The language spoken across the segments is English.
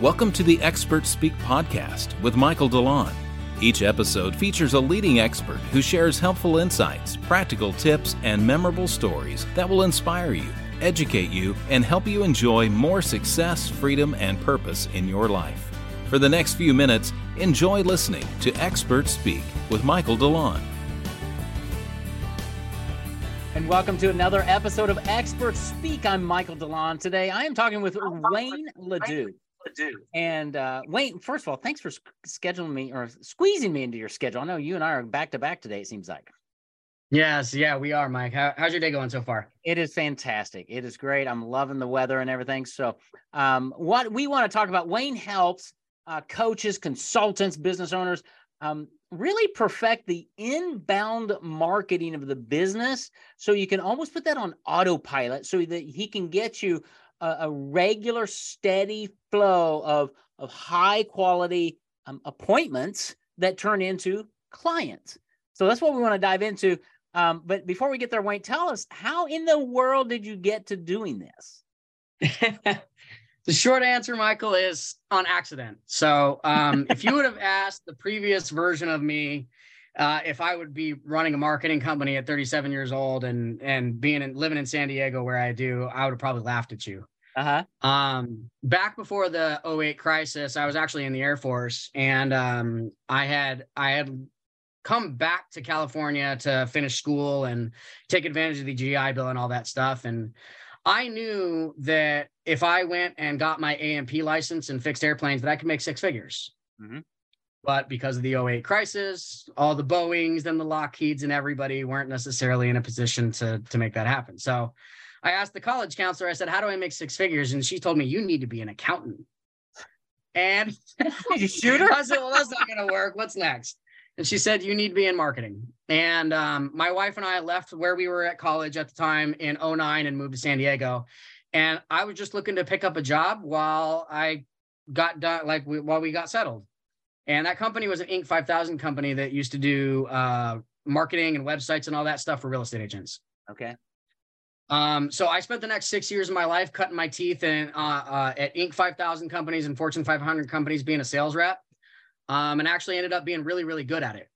Welcome to the Expert Speak podcast with Michael DeLon. Each episode features a leading expert who shares helpful insights, practical tips, and memorable stories that will inspire you, educate you, and help you enjoy more success, freedom, and purpose in your life. For the next few minutes, enjoy listening to Expert Speak with Michael DeLon. And welcome to another episode of Expert Speak. I'm Michael DeLon. Today I am talking with Wayne Ledoux. And uh, Wayne, first of all, thanks for scheduling me or squeezing me into your schedule. I know you and I are back to back today, it seems like. Yes, yeah, we are, Mike. How, how's your day going so far? It is fantastic. It is great. I'm loving the weather and everything. So, um, what we want to talk about, Wayne helps uh, coaches, consultants, business owners um, really perfect the inbound marketing of the business. So you can almost put that on autopilot so that he can get you a, a regular, steady flow of, of high quality um, appointments that turn into clients. So that's what we want to dive into. Um, but before we get there, Wayne, tell us how in the world did you get to doing this? the short answer, Michael, is on accident. So um, if you would have asked the previous version of me uh, if I would be running a marketing company at 37 years old and and being in, living in San Diego where I do, I would have probably laughed at you. Uh-huh. Um, back before the 08 crisis, I was actually in the Air Force and um, I had I had come back to California to finish school and take advantage of the GI Bill and all that stuff. And I knew that if I went and got my A&P license and fixed airplanes, that I could make six figures. Mm-hmm. But because of the 08 crisis, all the Boeings and the Lockheeds and everybody weren't necessarily in a position to, to make that happen. So I asked the college counselor, I said, How do I make six figures? And she told me, You need to be an accountant. And you shoot her? I said, Well, that's not going to work. What's next? And she said, You need to be in marketing. And um, my wife and I left where we were at college at the time in 09 and moved to San Diego. And I was just looking to pick up a job while I got done, like we, while we got settled. And that company was an Inc. 5000 company that used to do uh, marketing and websites and all that stuff for real estate agents. Okay. Um, so I spent the next six years of my life cutting my teeth in uh, uh, at Inc. 5000 companies and Fortune 500 companies being a sales rep, um, and actually ended up being really, really good at it.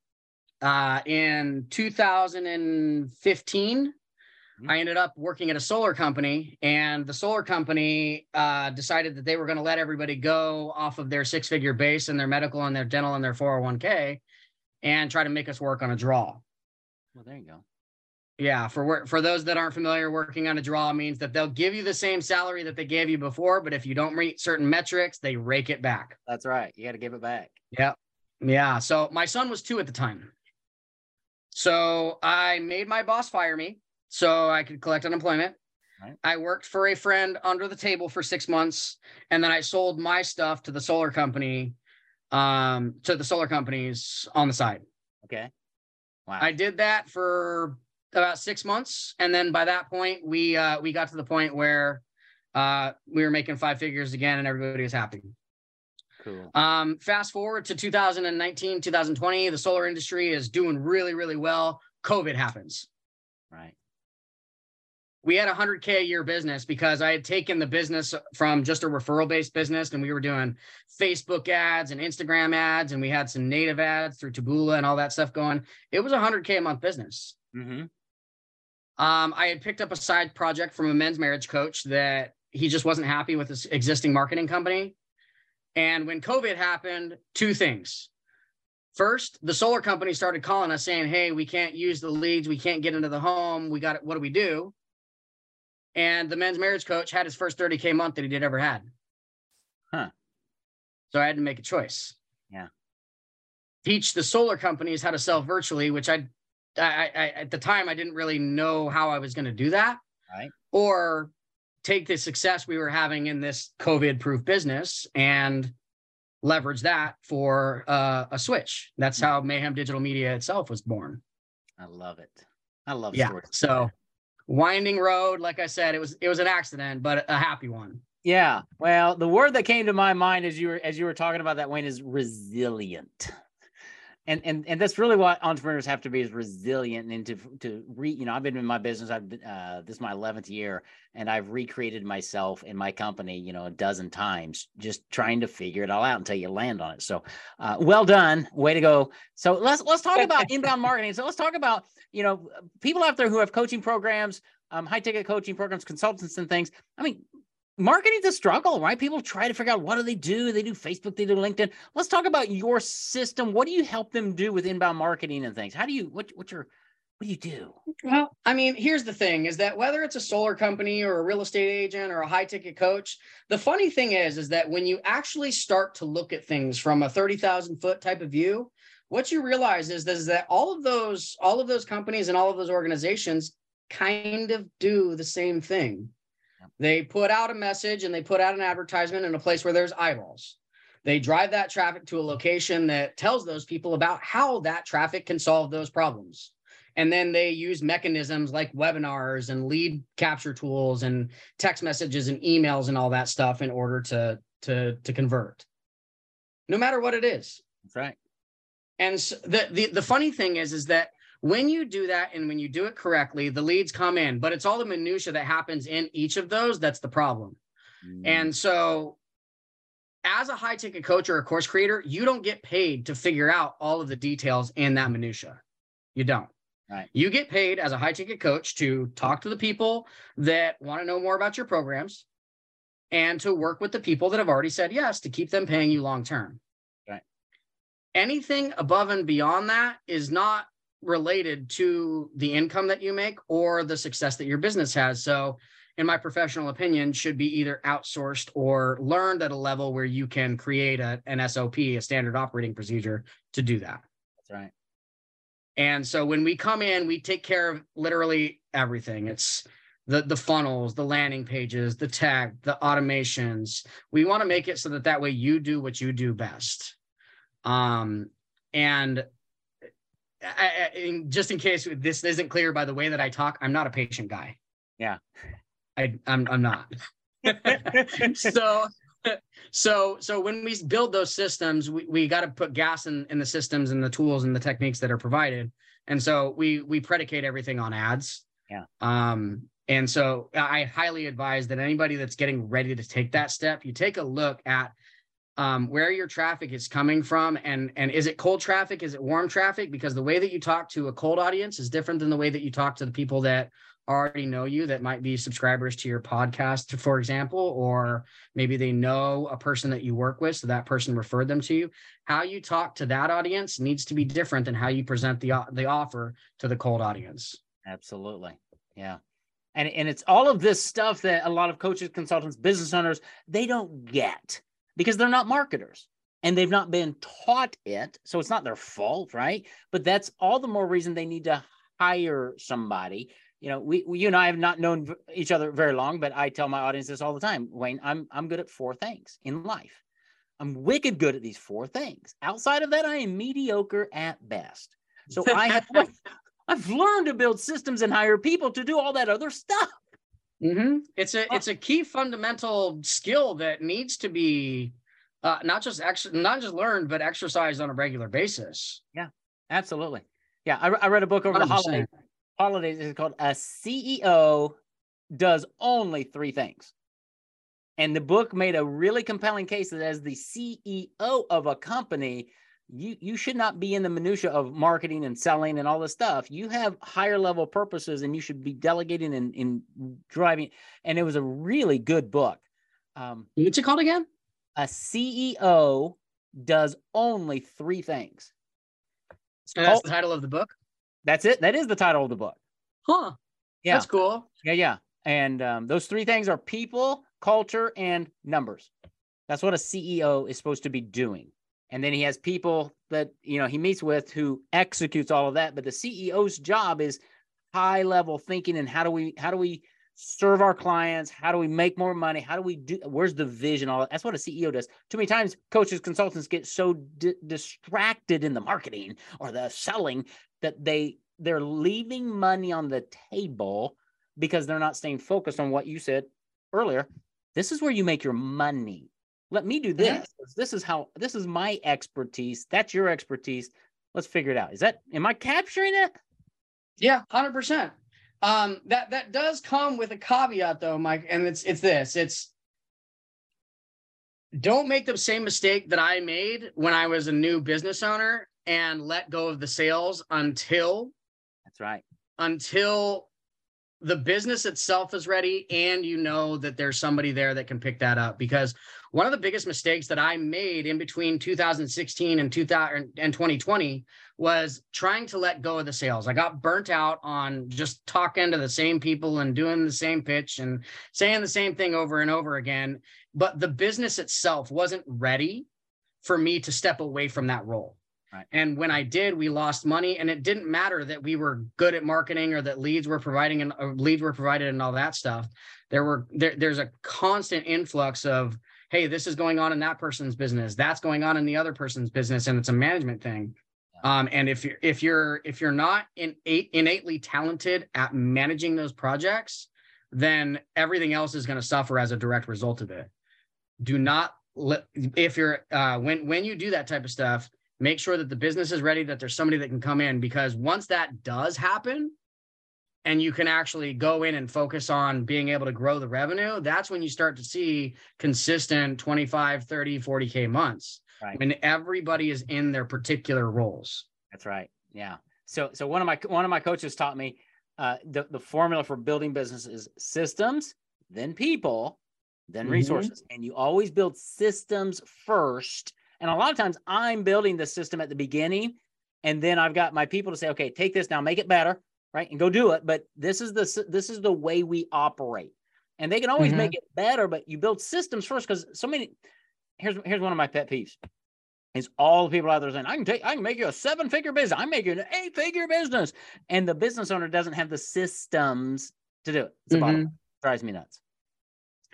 Uh, in 2015, mm-hmm. I ended up working at a solar company, and the solar company uh, decided that they were going to let everybody go off of their six-figure base and their medical and their dental and their 401k, and try to make us work on a draw. Well, there you go. Yeah, for for those that aren't familiar, working on a draw means that they'll give you the same salary that they gave you before, but if you don't meet certain metrics, they rake it back. That's right. You got to give it back. Yeah. Yeah. So my son was two at the time. So I made my boss fire me so I could collect unemployment. Right. I worked for a friend under the table for six months, and then I sold my stuff to the solar company, um, to the solar companies on the side. Okay. Wow. I did that for about six months, and then by that point, we uh, we got to the point where uh, we were making five figures again, and everybody was happy. Cool. Um, fast forward to 2019, 2020, the solar industry is doing really, really well. COVID happens. Right. We had a 100K a year business because I had taken the business from just a referral based business and we were doing Facebook ads and Instagram ads and we had some native ads through Taboola and all that stuff going. It was a 100K a month business. Mm-hmm. Um, I had picked up a side project from a men's marriage coach that he just wasn't happy with his existing marketing company. And when COVID happened, two things. First, the solar company started calling us saying, Hey, we can't use the leads. We can't get into the home. We got it. What do we do? And the men's marriage coach had his first 30K month that he did ever had. Huh. So I had to make a choice. Yeah. Teach the solar companies how to sell virtually, which I I, I, at the time I didn't really know how I was going to do that. Right. Or take the success we were having in this COVID proof business and leverage that for uh, a switch. That's how Mayhem Digital Media itself was born. I love it. I love yeah. So winding road, like I said, it was it was an accident, but a happy one. Yeah. Well, the word that came to my mind as you were as you were talking about that Wayne is resilient and and and that's really what entrepreneurs have to be is resilient and to to re you know i've been in my business i've been uh this is my 11th year and i've recreated myself in my company you know a dozen times just trying to figure it all out until you land on it. So uh well done. Way to go. So let's let's talk about inbound marketing. So let's talk about you know people out there who have coaching programs um, high ticket coaching programs consultants and things. I mean marketing's a struggle, right? People try to figure out what do they do. They do Facebook, they do LinkedIn. Let's talk about your system. What do you help them do with inbound marketing and things? How do you what what's your what do you do? Well, I mean, here's the thing is that whether it's a solar company or a real estate agent or a high ticket coach, the funny thing is, is that when you actually start to look at things from a 30,000 foot type of view, what you realize is, is that all of those, all of those companies and all of those organizations kind of do the same thing. They put out a message and they put out an advertisement in a place where there's eyeballs. They drive that traffic to a location that tells those people about how that traffic can solve those problems. And then they use mechanisms like webinars and lead capture tools and text messages and emails and all that stuff in order to to to convert. No matter what it is. That's right. And so the, the the funny thing is is that when you do that and when you do it correctly, the leads come in, but it's all the minutia that happens in each of those that's the problem. Mm. And so as a high ticket coach or a course creator, you don't get paid to figure out all of the details in that minutia. You don't. Right. You get paid as a high ticket coach to talk to the people that want to know more about your programs and to work with the people that have already said yes to keep them paying you long term. Right. Anything above and beyond that is not related to the income that you make or the success that your business has. So, in my professional opinion, should be either outsourced or learned at a level where you can create a, an SOP, a standard operating procedure to do that. That's right. And so when we come in, we take care of literally everything. It's the the funnels, the landing pages, the tag, the automations. We want to make it so that that way you do what you do best. Um, and I, I, just in case this isn't clear by the way that I talk, I'm not a patient guy. Yeah, I, I'm I'm not. so so so when we build those systems, we, we got to put gas in, in the systems and the tools and the techniques that are provided. And so we we predicate everything on ads. Yeah. Um, and so I highly advise that anybody that's getting ready to take that step, you take a look at um, where your traffic is coming from and and is it cold traffic? Is it warm traffic? Because the way that you talk to a cold audience is different than the way that you talk to the people that already know you that might be subscribers to your podcast for example or maybe they know a person that you work with so that person referred them to you. How you talk to that audience needs to be different than how you present the the offer to the cold audience. Absolutely. Yeah. And and it's all of this stuff that a lot of coaches consultants business owners they don't get because they're not marketers and they've not been taught it. So it's not their fault, right? But that's all the more reason they need to hire somebody. You know, we, we you and I have not known each other very long, but I tell my audience this all the time. Wayne, I'm I'm good at four things in life. I'm wicked good at these four things. Outside of that, I am mediocre at best. So I have I've learned to build systems and hire people to do all that other stuff. Mm-hmm. It's a it's a key fundamental skill that needs to be uh, not just ex- not just learned but exercised on a regular basis. Yeah, absolutely. Yeah, I, I read a book over 100%. the holidays. Holidays is called "A CEO Does Only Three Things," and the book made a really compelling case that as the CEO of a company, you you should not be in the minutia of marketing and selling and all this stuff. You have higher level purposes and you should be delegating and, and driving. And it was a really good book. Um what's it called again? A ceo does only three things. And that's the title of the book? That's it. That is the title of the book. Huh. Yeah. That's cool. Yeah yeah. And um, those three things are people culture and numbers. That's what a ceo is supposed to be doing and then he has people that you know he meets with who executes all of that. But the ceo's job is high level thinking and how do we how do we serve our clients? How do we make more money? How do we do where's the vision? All that? that's what a ceo does. Too many times coaches consultants get so di- distracted in the marketing or the selling that they they're leaving money on the table because they're not staying focused on what you said earlier. This is where you make your money let me do this. This is how this is my expertise. That's your expertise. let's figure it out. Is that am I capturing it? Yeah, hundred percent. Um, that that does come with a caveat though, Mike, and it's it's this. It's don't make the same mistake that I made when I was a new business owner and let go of the sales until That's right. until the business itself is ready and you know that there's somebody there that can pick that up because one of the biggest mistakes that I made in between 2016 and 2000 and 2020 was trying to let go of the sales. I got burnt out on just talking to the same people and doing the same pitch and saying the same thing over and over again, but the business itself wasn't ready for me to step away from that role. Right. And when I did, we lost money, and it didn't matter that we were good at marketing or that leads were providing and uh, leads were provided and all that stuff. There were there, there's a constant influx of hey, this is going on in that person's business, that's going on in the other person's business, and it's a management thing. Um, and if you're if you're if you're not innate, innately talented at managing those projects, then everything else is going to suffer as a direct result of it. Do not let if you're uh, when when you do that type of stuff make sure that the business is ready that there's somebody that can come in because once that does happen and you can actually go in and focus on being able to grow the revenue that's when you start to see consistent 25 30 40k months Right. when everybody is in their particular roles That's right. Yeah. So so one of my one of my coaches taught me uh, the the formula for building business is systems, then people, then Mhm. resources, and you always build systems first. And a lot of times I'm building the system at the beginning, and then I've got my people to say, okay, take this now, make it better, right, and go do it. But this is the this is the way we operate, and they can always Mhm. make it better. But you build systems first because so many. Here's here's one of my pet peeves is all the people out there saying, I can take, I can make you a seven figure business. I make you an eight figure business. And the business owner doesn't have the systems to do it. It's the bottom drives me nuts.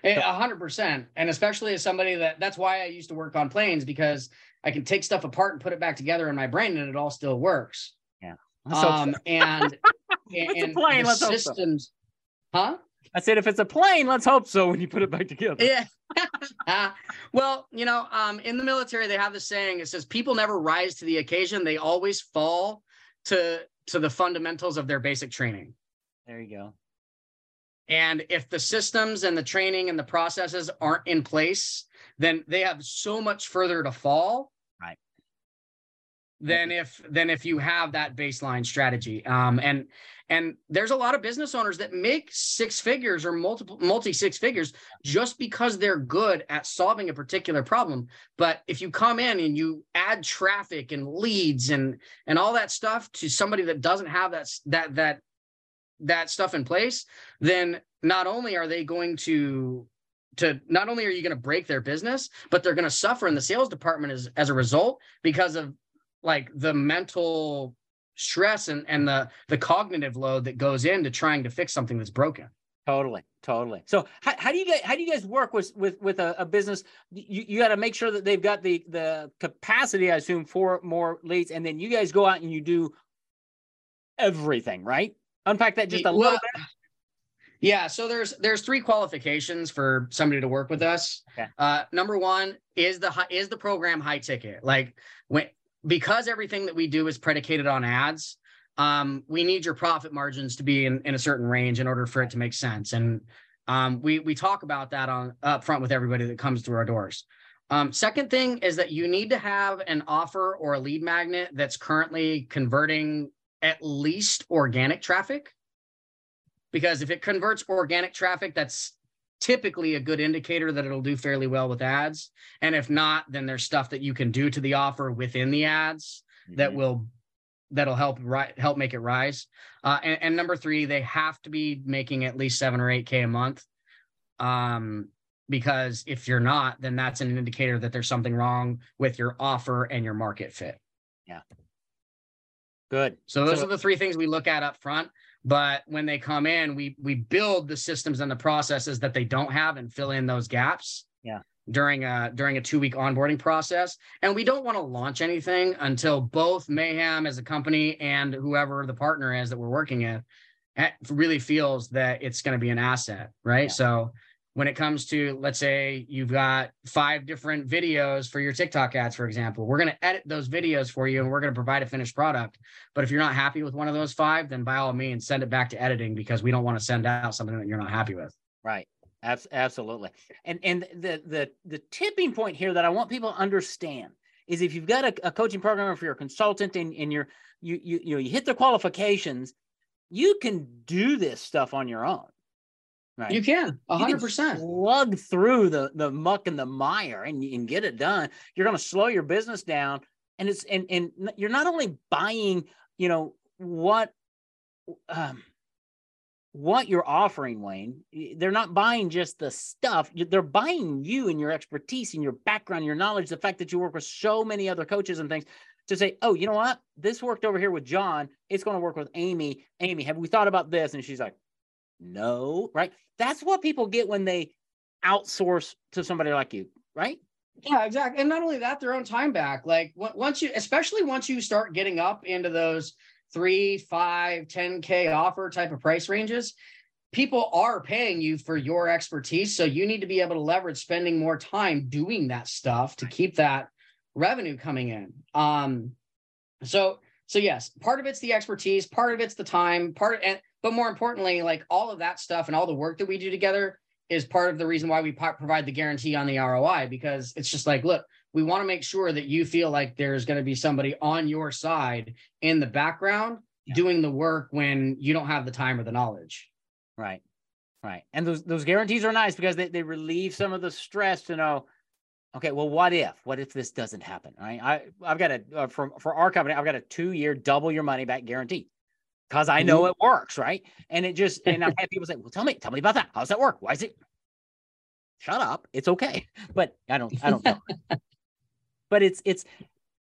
A hundred percent. And especially as somebody that that's why I used to work on planes because I can take stuff apart and put it back together in my brain and it all still works. So. Um, and, If it's a plane, let's hope so. systems, huh? I said, if it's a plane, let's hope so when you put it back together. Yeah. Uh, well, you know, um, in the military, they have the saying. It says, "People never rise to the occasion; they always fall to to the fundamentals of their basic training." There you go. And if the systems and the training and the processes aren't in place, then they have so much further to fall. Right. Than if than if you have that baseline strategy. Um, and and there's a lot of business owners that make six figures or multiple multi six figures just because they're good at solving a particular problem. But if you come in and you add traffic and leads and and all that stuff to somebody that doesn't have that that that that stuff in place, then not only are they going to to not only are you going to break their business, but they're going to suffer in the sales department as as a result because of like the mental stress and and the the cognitive load that goes into trying to fix something that's broken. Totally, totally. So how, how do you guys how do you guys work with with with a, a business? You you got to make sure that they've got the the capacity, I assume, for more leads, and then you guys go out and you do everything, right? Unpack that just a Well, little bit. Yeah, so there's there's three qualifications for somebody to work with us. Okay. Uh, number one is the is the program high ticket. Like when because everything that we do is predicated on ads, um, we need your profit margins to be in, in a certain range in order for it to make sense. And um, we we talk about that on up front with everybody that comes through our doors. Um, second thing is that you need to have an offer or a lead magnet that's currently converting at least organic traffic because if it converts organic traffic, that's typically a good indicator that it'll do fairly well with ads. And if not, then there's stuff that you can do to the offer within the ads that Mhm. will that'll help ri- help make it rise. Uh, and, and number three, they have to be making at least seven or eight k a month. Um, because if you're not, then that's an indicator that there's something wrong with your offer and your market fit. Yeah. Good. So those So- are the three things we look at up front. But when they come in, we we build the systems and the processes that they don't have and fill in those gaps. Yeah. During a during a two week onboarding process, and we don't want to launch anything until both Mayhem as a company and whoever the partner is that we're working with eh, really feels that it's going to be an asset, right? Yeah. So when it comes to let's say you've got five different videos for your TikTok ads, for example, we're going to edit those videos for you and we're going to provide a finished product. But if you're not happy with one of those five, then by all means send it back to editing because we don't want to send out something that you're not happy with. Right. absolutely. And and the the the tipping point here that I want people to understand is if you've got a, a coaching program or if you're a consultant and, and you're you you you know you hit the qualifications, you can do this stuff on your own. Right. You can, hundred percent. Slug through the the muck and the mire, and you can get it done. You're going to slow your business down, and it's and and you're not only buying, you know, what, um, what you're offering, Wayne. They're not buying just the stuff. They're buying you and your expertise and your background, your knowledge, the fact that you work with so many other coaches and things to say, oh, you know what? This worked over here with John. It's going to work with Amy. Amy, have we thought about this? And she's like, no, right? That's what people get when they outsource to somebody like you, right? Yeah, exactly. And not only that, their own time back. Like once you, especially once you start getting up into those three, five, 10K offer type of price ranges, people are paying you for your expertise. So you need to be able to leverage spending more time doing that stuff to keep that revenue coming in. Um, so so yes, part of it's the expertise, part of it's the time, part and but more importantly, like all of that stuff and all the work that we do together is part of the reason why we provide the guarantee on the ROI because it's just like, look, we want to make sure that you feel like there's going to be somebody on your side in the background yeah. doing the work when you don't have the time or the knowledge. Right. Right. And those those guarantees are nice because they, they relieve some of the stress to know, Okay, well, what if? What if this doesn't happen? Right? I I've got a uh, for for our company, I've got a two year double your money back guarantee because I know mm-hmm. it works, right? And it just and I've had people say, "Well, tell me, tell me about that. How's that work? Why is it?" Shut up. It's okay, but I don't I don't know. but it's it's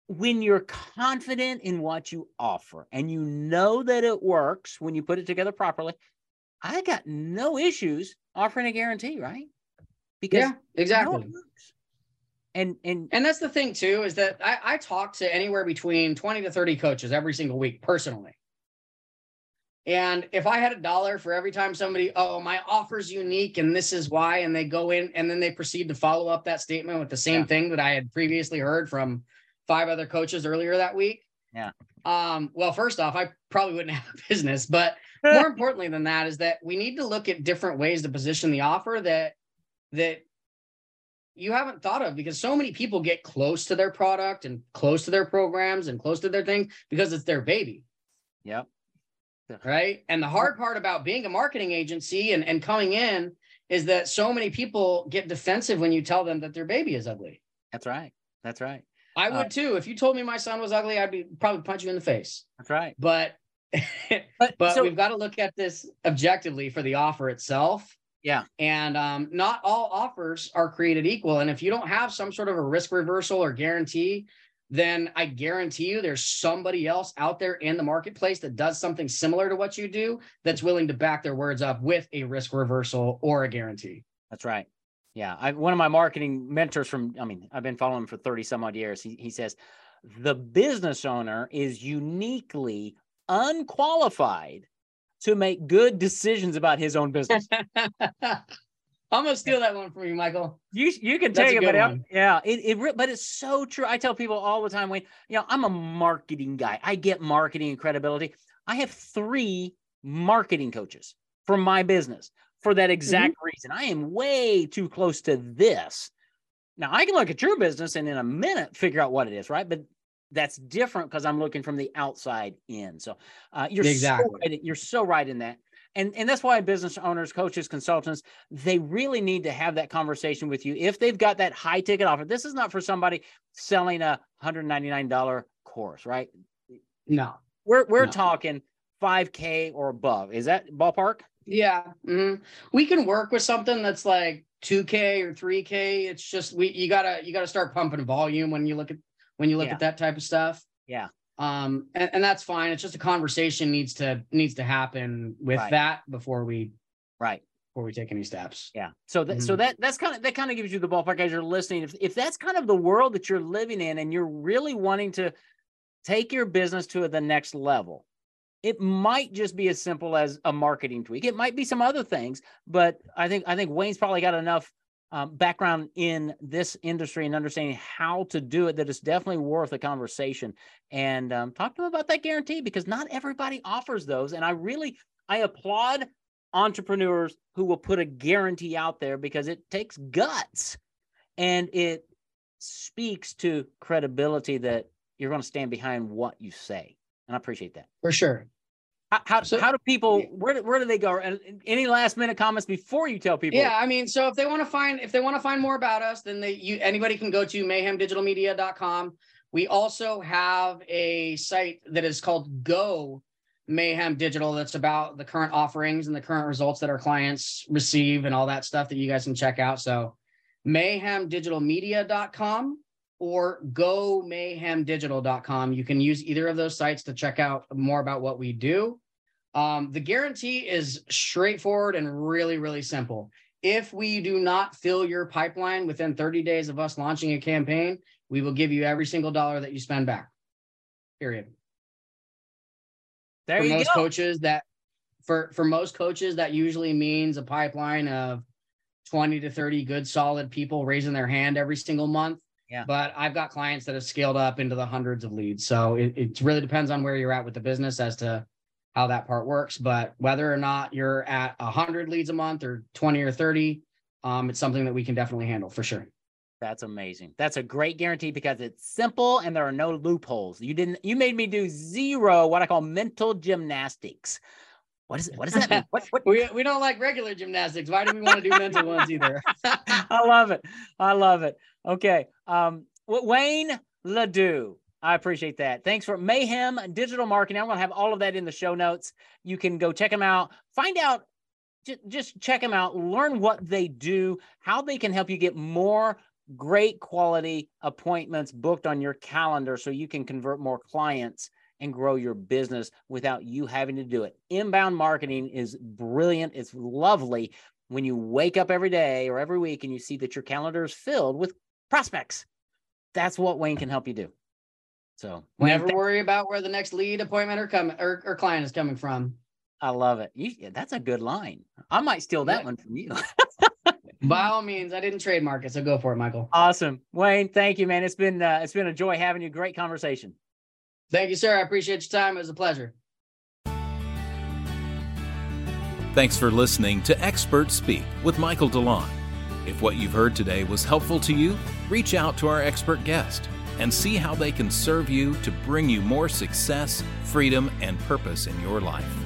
when you're confident in what you offer and you know that it works when you put it together properly. I got no issues offering a guarantee, right? Because yeah, exactly and and and that's the thing too is that I, I talk to anywhere between 20 to 30 coaches every single week personally and if i had a dollar for every time somebody oh my offer's unique and this is why and they go in and then they proceed to follow up that statement with the same yeah. thing that i had previously heard from five other coaches earlier that week yeah um well first off i probably wouldn't have a business but more importantly than that is that we need to look at different ways to position the offer that that you haven't thought of because so many people get close to their product and close to their programs and close to their thing because it's their baby. Yep. Right. And the hard part about being a marketing agency and, and coming in is that so many people get defensive when you tell them that their baby is ugly. That's right. That's right. I would uh, too. If you told me my son was ugly, I'd be probably punch you in the face. That's right. But but, but so, we've got to look at this objectively for the offer itself yeah. And um, not all offers are created equal. And if you don't have some sort of a risk reversal or guarantee, then I guarantee you there's somebody else out there in the marketplace that does something similar to what you do that's willing to back their words up with a risk reversal or a guarantee. That's right. Yeah. I, one of my marketing mentors from, I mean, I've been following him for 30 some odd years. He, he says, the business owner is uniquely unqualified to make good decisions about his own business. I'm gonna steal that one from you, Michael. You you can take it, but yeah, it, it but it's so true. I tell people all the time, Wayne, you know, I'm a marketing guy. I get marketing and credibility. I have three marketing coaches for my business for that exact mm-hmm. reason. I am way too close to this. Now I can look at your business and in a minute figure out what it is, right? But that's different because I'm looking from the outside in. So uh, you're exactly so right, you're so right in that. And, and that's why business owners, coaches, consultants, they really need to have that conversation with you. If they've got that high ticket offer, this is not for somebody selling a $199 course, right? No, we're, we're no. talking 5K or above. Is that ballpark? Yeah. Mm-hmm. We can work with something that's like 2K or 3K. It's just, we, you gotta, you gotta start pumping volume when you look at when you look yeah. at that type of stuff. Yeah. Um, and, and that's fine. It's just a conversation needs to needs to happen with right. that before we right before we take any steps. Yeah. So that mm-hmm. so that that's kind of that kind of gives you the ballpark as you're listening. If if that's kind of the world that you're living in and you're really wanting to take your business to the next level, it might just be as simple as a marketing tweak. It might be some other things, but I think I think Wayne's probably got enough um, background in this industry and understanding how to do it that it's definitely worth a conversation. And um, talk to them about that guarantee because not everybody offers those. And I really I applaud entrepreneurs who will put a guarantee out there because it takes guts and it speaks to credibility that you're going to stand behind what you say. And I appreciate that. For sure. How, how, so, how do people where where do they go? And any last minute comments before you tell people? Yeah, I mean, so if they want to find if they want to find more about us, then they you anybody can go to mayhemdigitalmedia.com. We also have a site that is called Go Mayhem Digital that's about the current offerings and the current results that our clients receive and all that stuff that you guys can check out. So mayhemdigitalmedia.com or go mayhemdigital.com. You can use either of those sites to check out more about what we do. Um, the guarantee is straightforward and really, really simple. If we do not fill your pipeline within 30 days of us launching a campaign, we will give you every single dollar that you spend back. Period. There for you most go. coaches that for for most coaches that usually means a pipeline of 20 to 30 good solid people raising their hand every single month. Yeah. But I've got clients that have scaled up into the hundreds of leads. So it, it really depends on where you're at with the business as to how that part works. But whether or not you're at 100 leads a month or 20 or 30, um, it's something that we can definitely handle for sure. That's amazing. That's a great guarantee because it's simple and there are no loopholes. You didn't you made me do zero what I call mental gymnastics. What is it? What does that mean? What, what? we, we don't like regular gymnastics. Why do we want to do mental ones either? I love it. I love it. Okay. Um, Wayne Ledoux. I appreciate that. Thanks for Mayhem Digital Marketing. I'm going to have all of that in the show notes. You can go check them out. Find out, just check them out, learn what they do, how they can help you get more great quality appointments booked on your calendar so you can convert more clients and grow your business without you having to do it. Inbound marketing is brilliant. It's lovely when you wake up every day or every week and you see that your calendar is filled with prospects. That's what Wayne can help you do. So Wayne, never th- worry about where the next lead appointment or coming or, or client is coming from. I love it. You, that's a good line. I might steal that yeah. one from you. By all means, I didn't trademark it, so go for it, Michael. Awesome, Wayne. Thank you, man. It's been uh, it's been a joy having you. Great conversation. Thank you, sir. I appreciate your time. It was a pleasure. Thanks for listening to Expert Speak with Michael DeLon. If what you've heard today was helpful to you, reach out to our expert guest and see how they can serve you to bring you more success, freedom, and purpose in your life.